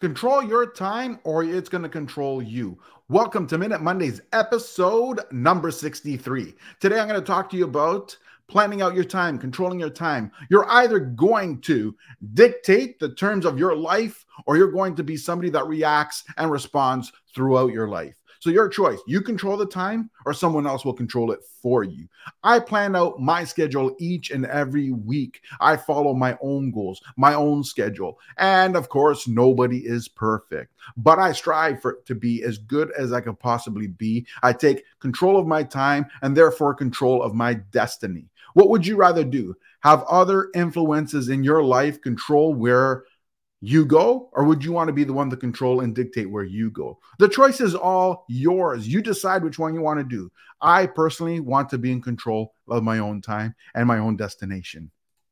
Control your time or it's going to control you. Welcome to Minute Mondays, episode number 63. Today I'm going to talk to you about planning out your time, controlling your time. You're either going to dictate the terms of your life or you're going to be somebody that reacts and responds throughout your life. So your choice. You control the time or someone else will control it for you. I plan out my schedule each and every week. I follow my own goals, my own schedule. And of course, nobody is perfect, but I strive for to be as good as I can possibly be. I take control of my time and therefore control of my destiny. What would you rather do? Have other influences in your life control where you go, or would you want to be the one to control and dictate where you go? The choice is all yours. You decide which one you want to do. I personally want to be in control of my own time and my own destination.